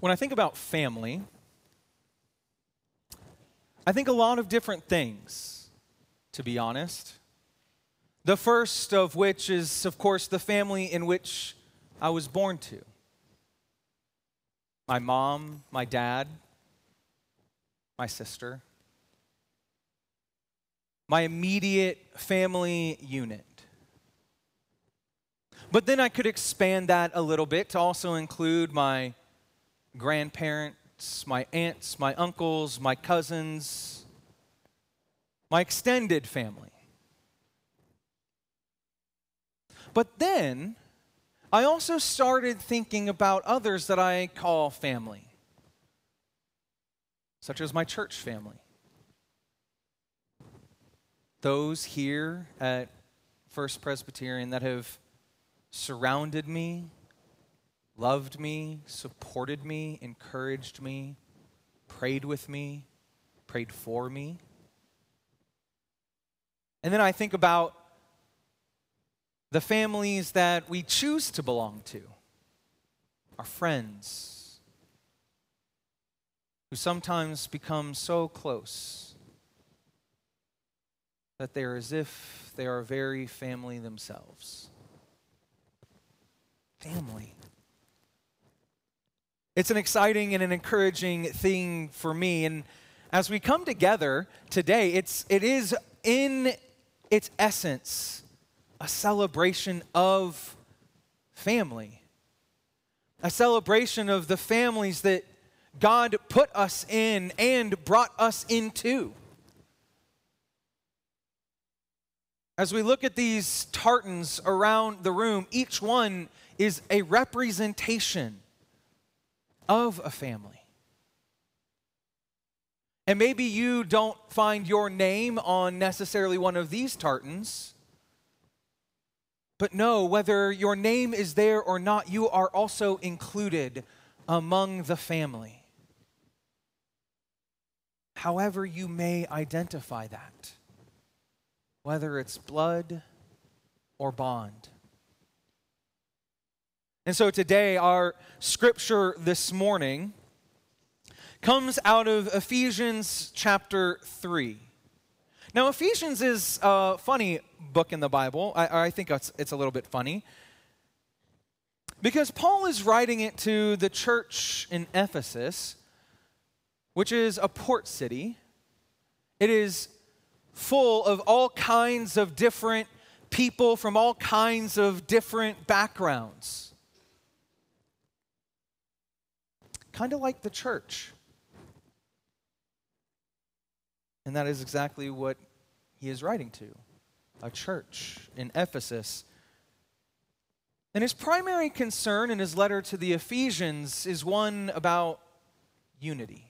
When I think about family, I think a lot of different things, to be honest. The first of which is, of course, the family in which I was born to my mom, my dad, my sister, my immediate family unit. But then I could expand that a little bit to also include my grandparents, my aunts, my uncles, my cousins, my extended family. But then I also started thinking about others that I call family, such as my church family. Those here at First Presbyterian that have surrounded me, loved me, supported me, encouraged me, prayed with me, prayed for me. And then I think about the families that we choose to belong to, our friends, who sometimes become so close that they're as if they are very family themselves family. It's an exciting and an encouraging thing for me. And as we come together today, it's, it is in its essence a celebration of family, a celebration of the families that God put us in and brought us into. As we look at these tartans around the room, each one is a representation of a family. And maybe you don't find your name on necessarily one of these tartans, but know whether your name is there or not, you are also included among the family. However, you may identify that, whether it's blood or bond. And so today, our scripture this morning comes out of Ephesians chapter 3. Now, Ephesians is a funny book in the Bible. I, I think it's, it's a little bit funny. Because Paul is writing it to the church in Ephesus, which is a port city. It is full of all kinds of different people from all kinds of different backgrounds. Kind of like the church. And that is exactly what he is writing to a church in Ephesus. And his primary concern in his letter to the Ephesians is one about unity.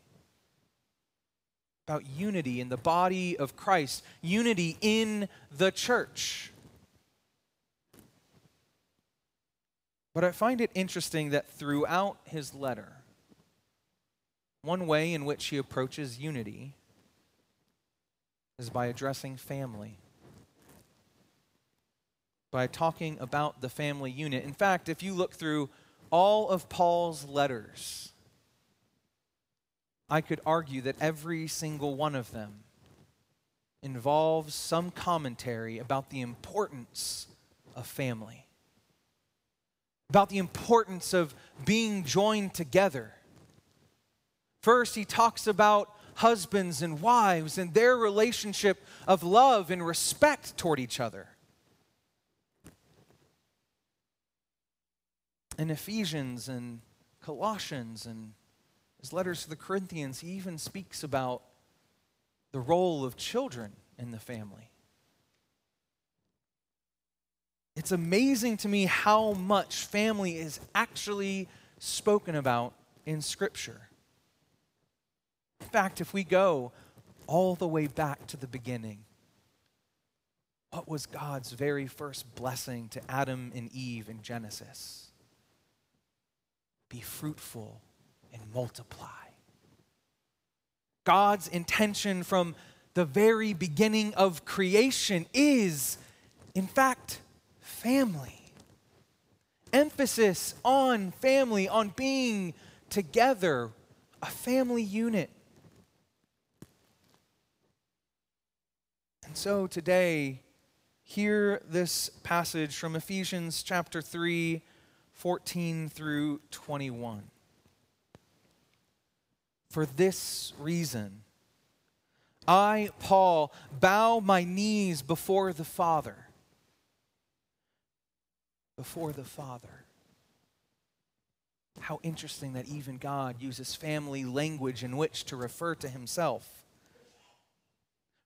About unity in the body of Christ, unity in the church. But I find it interesting that throughout his letter, one way in which he approaches unity is by addressing family, by talking about the family unit. In fact, if you look through all of Paul's letters, I could argue that every single one of them involves some commentary about the importance of family, about the importance of being joined together First, he talks about husbands and wives and their relationship of love and respect toward each other. In Ephesians and Colossians and his letters to the Corinthians, he even speaks about the role of children in the family. It's amazing to me how much family is actually spoken about in Scripture. In fact, if we go all the way back to the beginning, what was God's very first blessing to Adam and Eve in Genesis? Be fruitful and multiply. God's intention from the very beginning of creation is, in fact, family. Emphasis on family, on being together, a family unit. And so today, hear this passage from Ephesians chapter 3, 14 through 21. For this reason, I, Paul, bow my knees before the Father. Before the Father. How interesting that even God uses family language in which to refer to himself.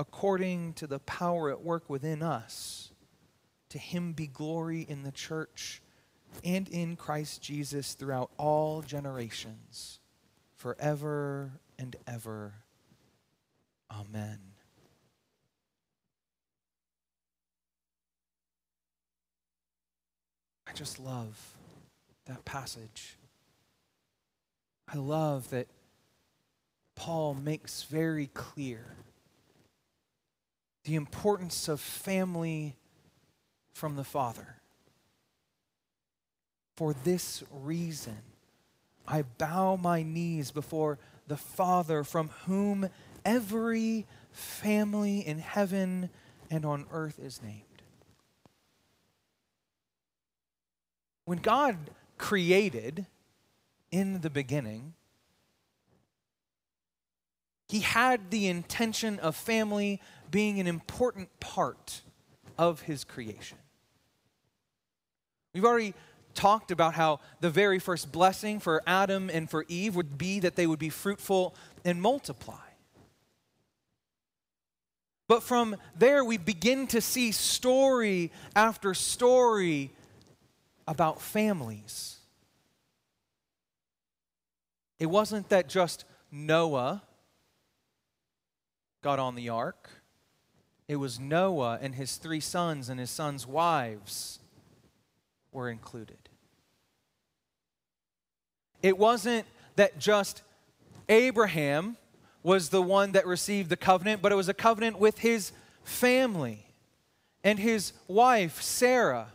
according to the power at work within us, to him be glory in the church and in Christ Jesus throughout all generations, forever and ever. Amen. I just love that passage. I love that Paul makes very clear the importance of family from the Father. For this reason, I bow my knees before the Father, from whom every family in heaven and on earth is named. When God created in the beginning, He had the intention of family being an important part of His creation. We've already talked about how the very first blessing for Adam and for Eve would be that they would be fruitful and multiply. But from there, we begin to see story after story about families. It wasn't that just Noah got on the ark, it was Noah and his three sons and his sons' wives were included. It wasn't that just Abraham was the one that received the covenant, but it was a covenant with his family and his wife, Sarah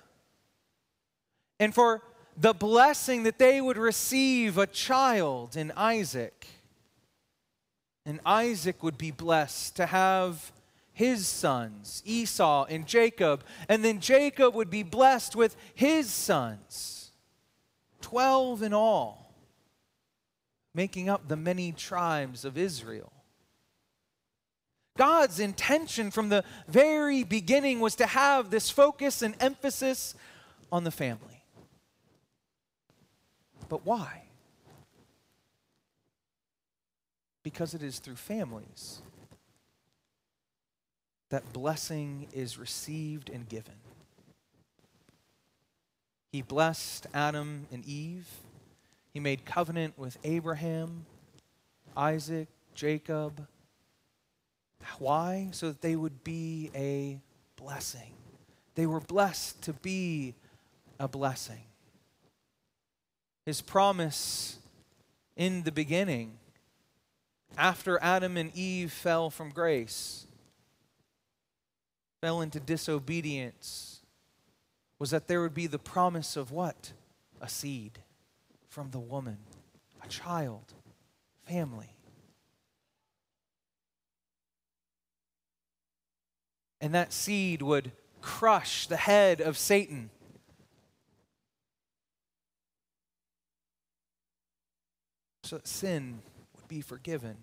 and for the blessing that they would receive a child in Isaac. And Isaac would be blessed to have his sons, Esau and Jacob. And then Jacob would be blessed with his sons, 12 in all, making up the many tribes of Israel. God's intention from the very beginning was to have this focus and emphasis on the family. But why? Because it is through families that blessing is received and given. He blessed Adam and Eve. He made covenant with Abraham, Isaac, Jacob. Why? So that they would be a blessing. They were blessed to be a blessing his promise in the beginning, after Adam and Eve fell from grace, fell into disobedience, was that there would be the promise of what? A seed from the woman, a child, family. And that seed would crush the head of Satan so that sin would be forgiven.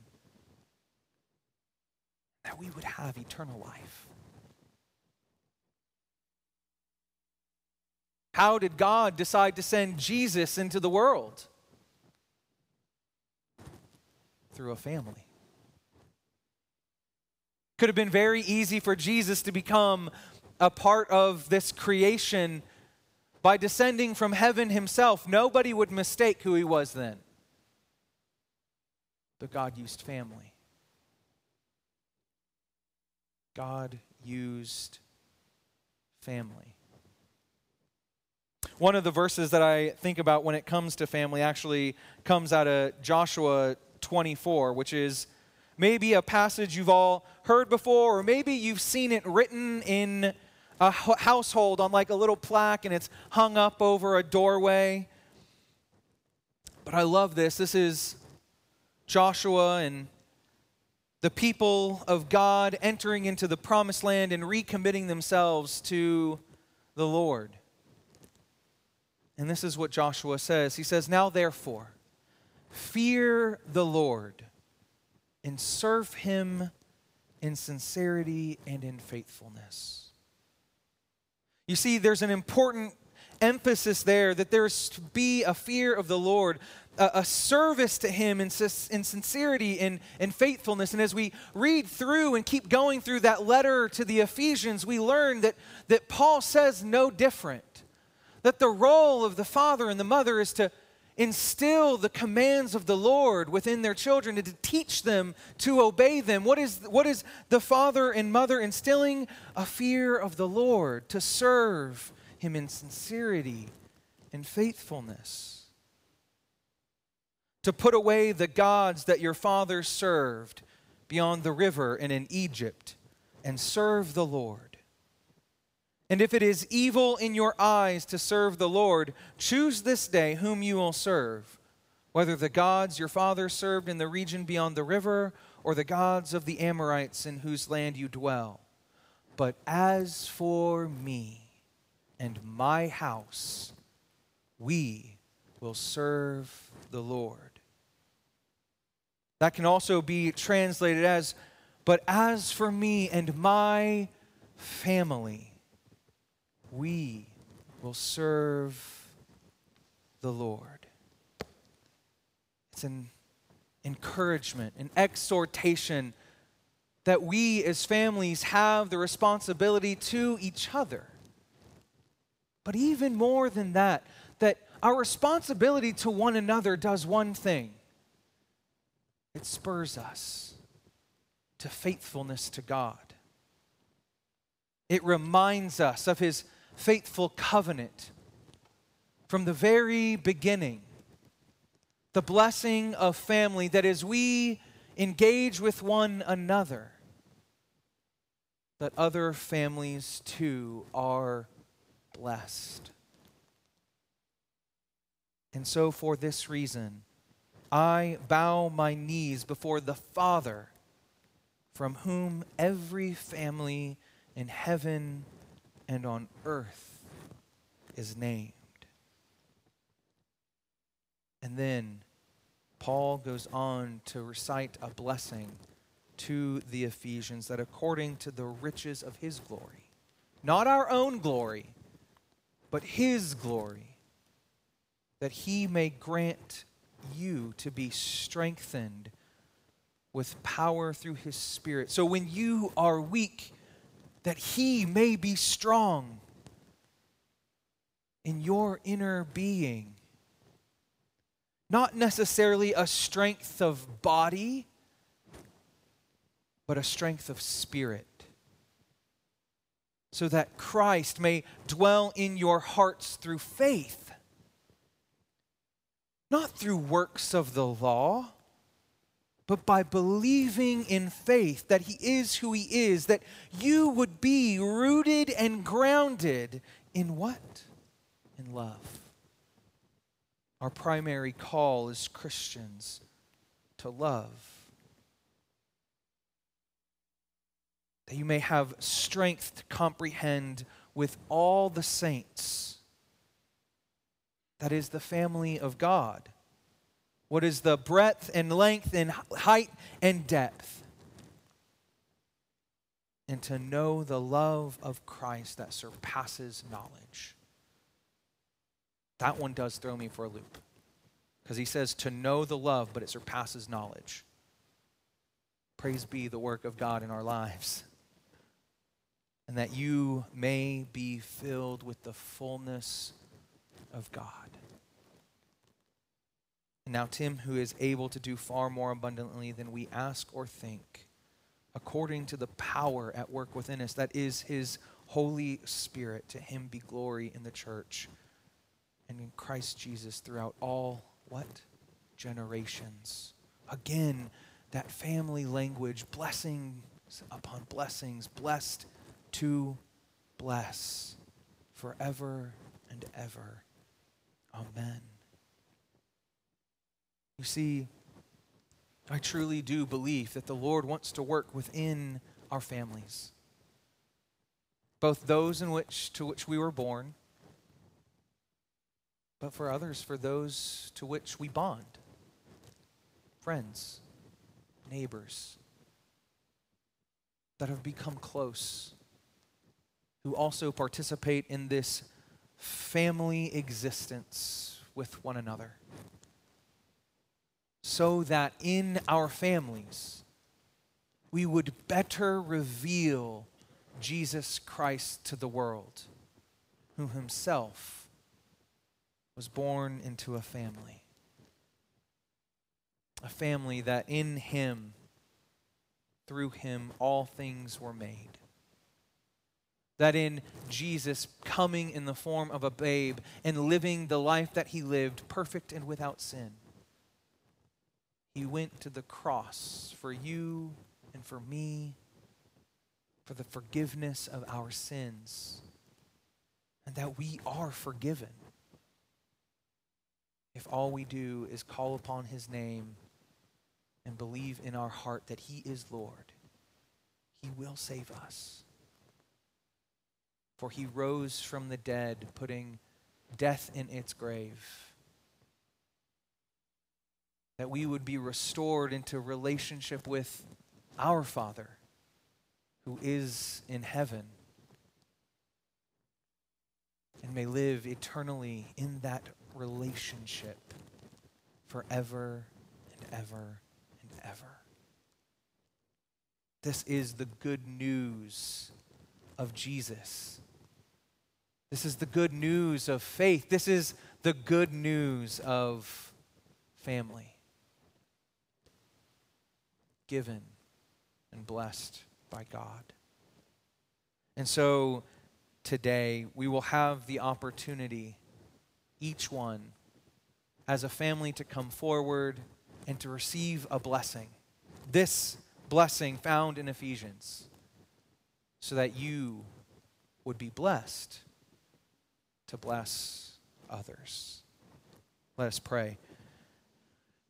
That we would have eternal life. How did God decide to send Jesus into the world? Through a family. Could have been very easy for Jesus to become a part of this creation by descending from heaven himself. Nobody would mistake who he was then. But God used family. God used family. One of the verses that I think about when it comes to family actually comes out of Joshua 24, which is maybe a passage you've all heard before, or maybe you've seen it written in a household on like a little plaque and it's hung up over a doorway. But I love this. This is Joshua and the people of God entering into the promised land and recommitting themselves to the Lord. And this is what Joshua says. He says, Now therefore, fear the Lord and serve him in sincerity and in faithfulness. You see, there's an important emphasis there that there's to be a fear of the Lord, a, a service to Him in, in sincerity and, and faithfulness. And as we read through and keep going through that letter to the Ephesians, we learn that, that Paul says no different. That the role of the father and the mother is to instill the commands of the Lord within their children and to teach them to obey them. What is, what is the father and mother instilling? A fear of the Lord, to serve him in sincerity and faithfulness. To put away the gods that your fathers served beyond the river and in Egypt and serve the Lord. And if it is evil in your eyes to serve the Lord, choose this day whom you will serve, whether the gods your fathers served in the region beyond the river, or the gods of the Amorites in whose land you dwell. But as for me and my house, we will serve the Lord. That can also be translated as, But as for me and my family, we will serve the Lord. It's an encouragement, an exhortation that we as families have the responsibility to each other. But even more than that, that our responsibility to one another does one thing it spurs us to faithfulness to God. It reminds us of His faithful covenant from the very beginning. The blessing of family that as we engage with one another, that other families too are blessed. And so, for this reason, I bow my knees before the Father, from whom every family in heaven and on earth is named. And then Paul goes on to recite a blessing to the Ephesians that according to the riches of his glory, not our own glory, but his glory, that he may grant you to be strengthened with power through his Spirit. So when you are weak, that he may be strong in your inner being. Not necessarily a strength of body, but a strength of spirit. So that Christ may dwell in your hearts through faith, not through works of the law but by believing in faith that He is who He is, that you would be rooted and grounded in what? In love. Our primary call as Christians to love. That you may have strength to comprehend with all the saints. That is the family of God what is the breadth and length and height and depth? and to know the love of Christ that surpasses knowledge. That one does throw me for a loop. Because he says to know the love, but it surpasses knowledge. Praise be the work of God in our lives. And that you may be filled with the fullness of God. And now, Tim, who is able to do far more abundantly than we ask or think, according to the power at work within us, that is his Holy Spirit, to him be glory in the church and in Christ Jesus throughout all what? Generations. Again, that family language, blessings upon blessings, blessed to bless forever and ever. Amen. You see, I truly do believe that the Lord wants to work within our families, both those in which to which we were born, but for others, for those to which we bond, friends, neighbors that have become close, who also participate in this family existence with one another so that in our families we would better reveal Jesus Christ to the world, who himself was born into a family. A family that in him, through him, all things were made. That in Jesus coming in the form of a babe and living the life that he lived, perfect and without sin, he went to the cross for you and for me, for the forgiveness of our sins, and that we are forgiven. If all we do is call upon his name and believe in our heart that he is Lord, he will save us. For he rose from the dead, putting death in its grave that we would be restored into relationship with our Father who is in heaven and may live eternally in that relationship forever and ever and ever. This is the good news of Jesus. This is the good news of faith. This is the good news of family given and blessed by God. And so today we will have the opportunity, each one, as a family, to come forward and to receive a blessing. This blessing found in Ephesians, so that you would be blessed to bless others. Let us pray.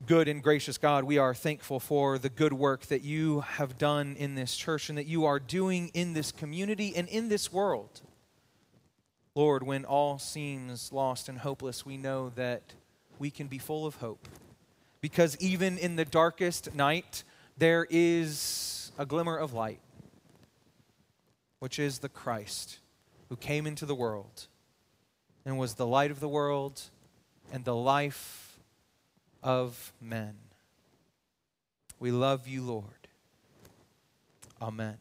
Good and gracious God, we are thankful for the good work that you have done in this church and that you are doing in this community and in this world. Lord, when all seems lost and hopeless, we know that we can be full of hope. Because even in the darkest night, there is a glimmer of light, which is the Christ who came into the world and was the light of the world and the life of men. We love you, Lord. Amen.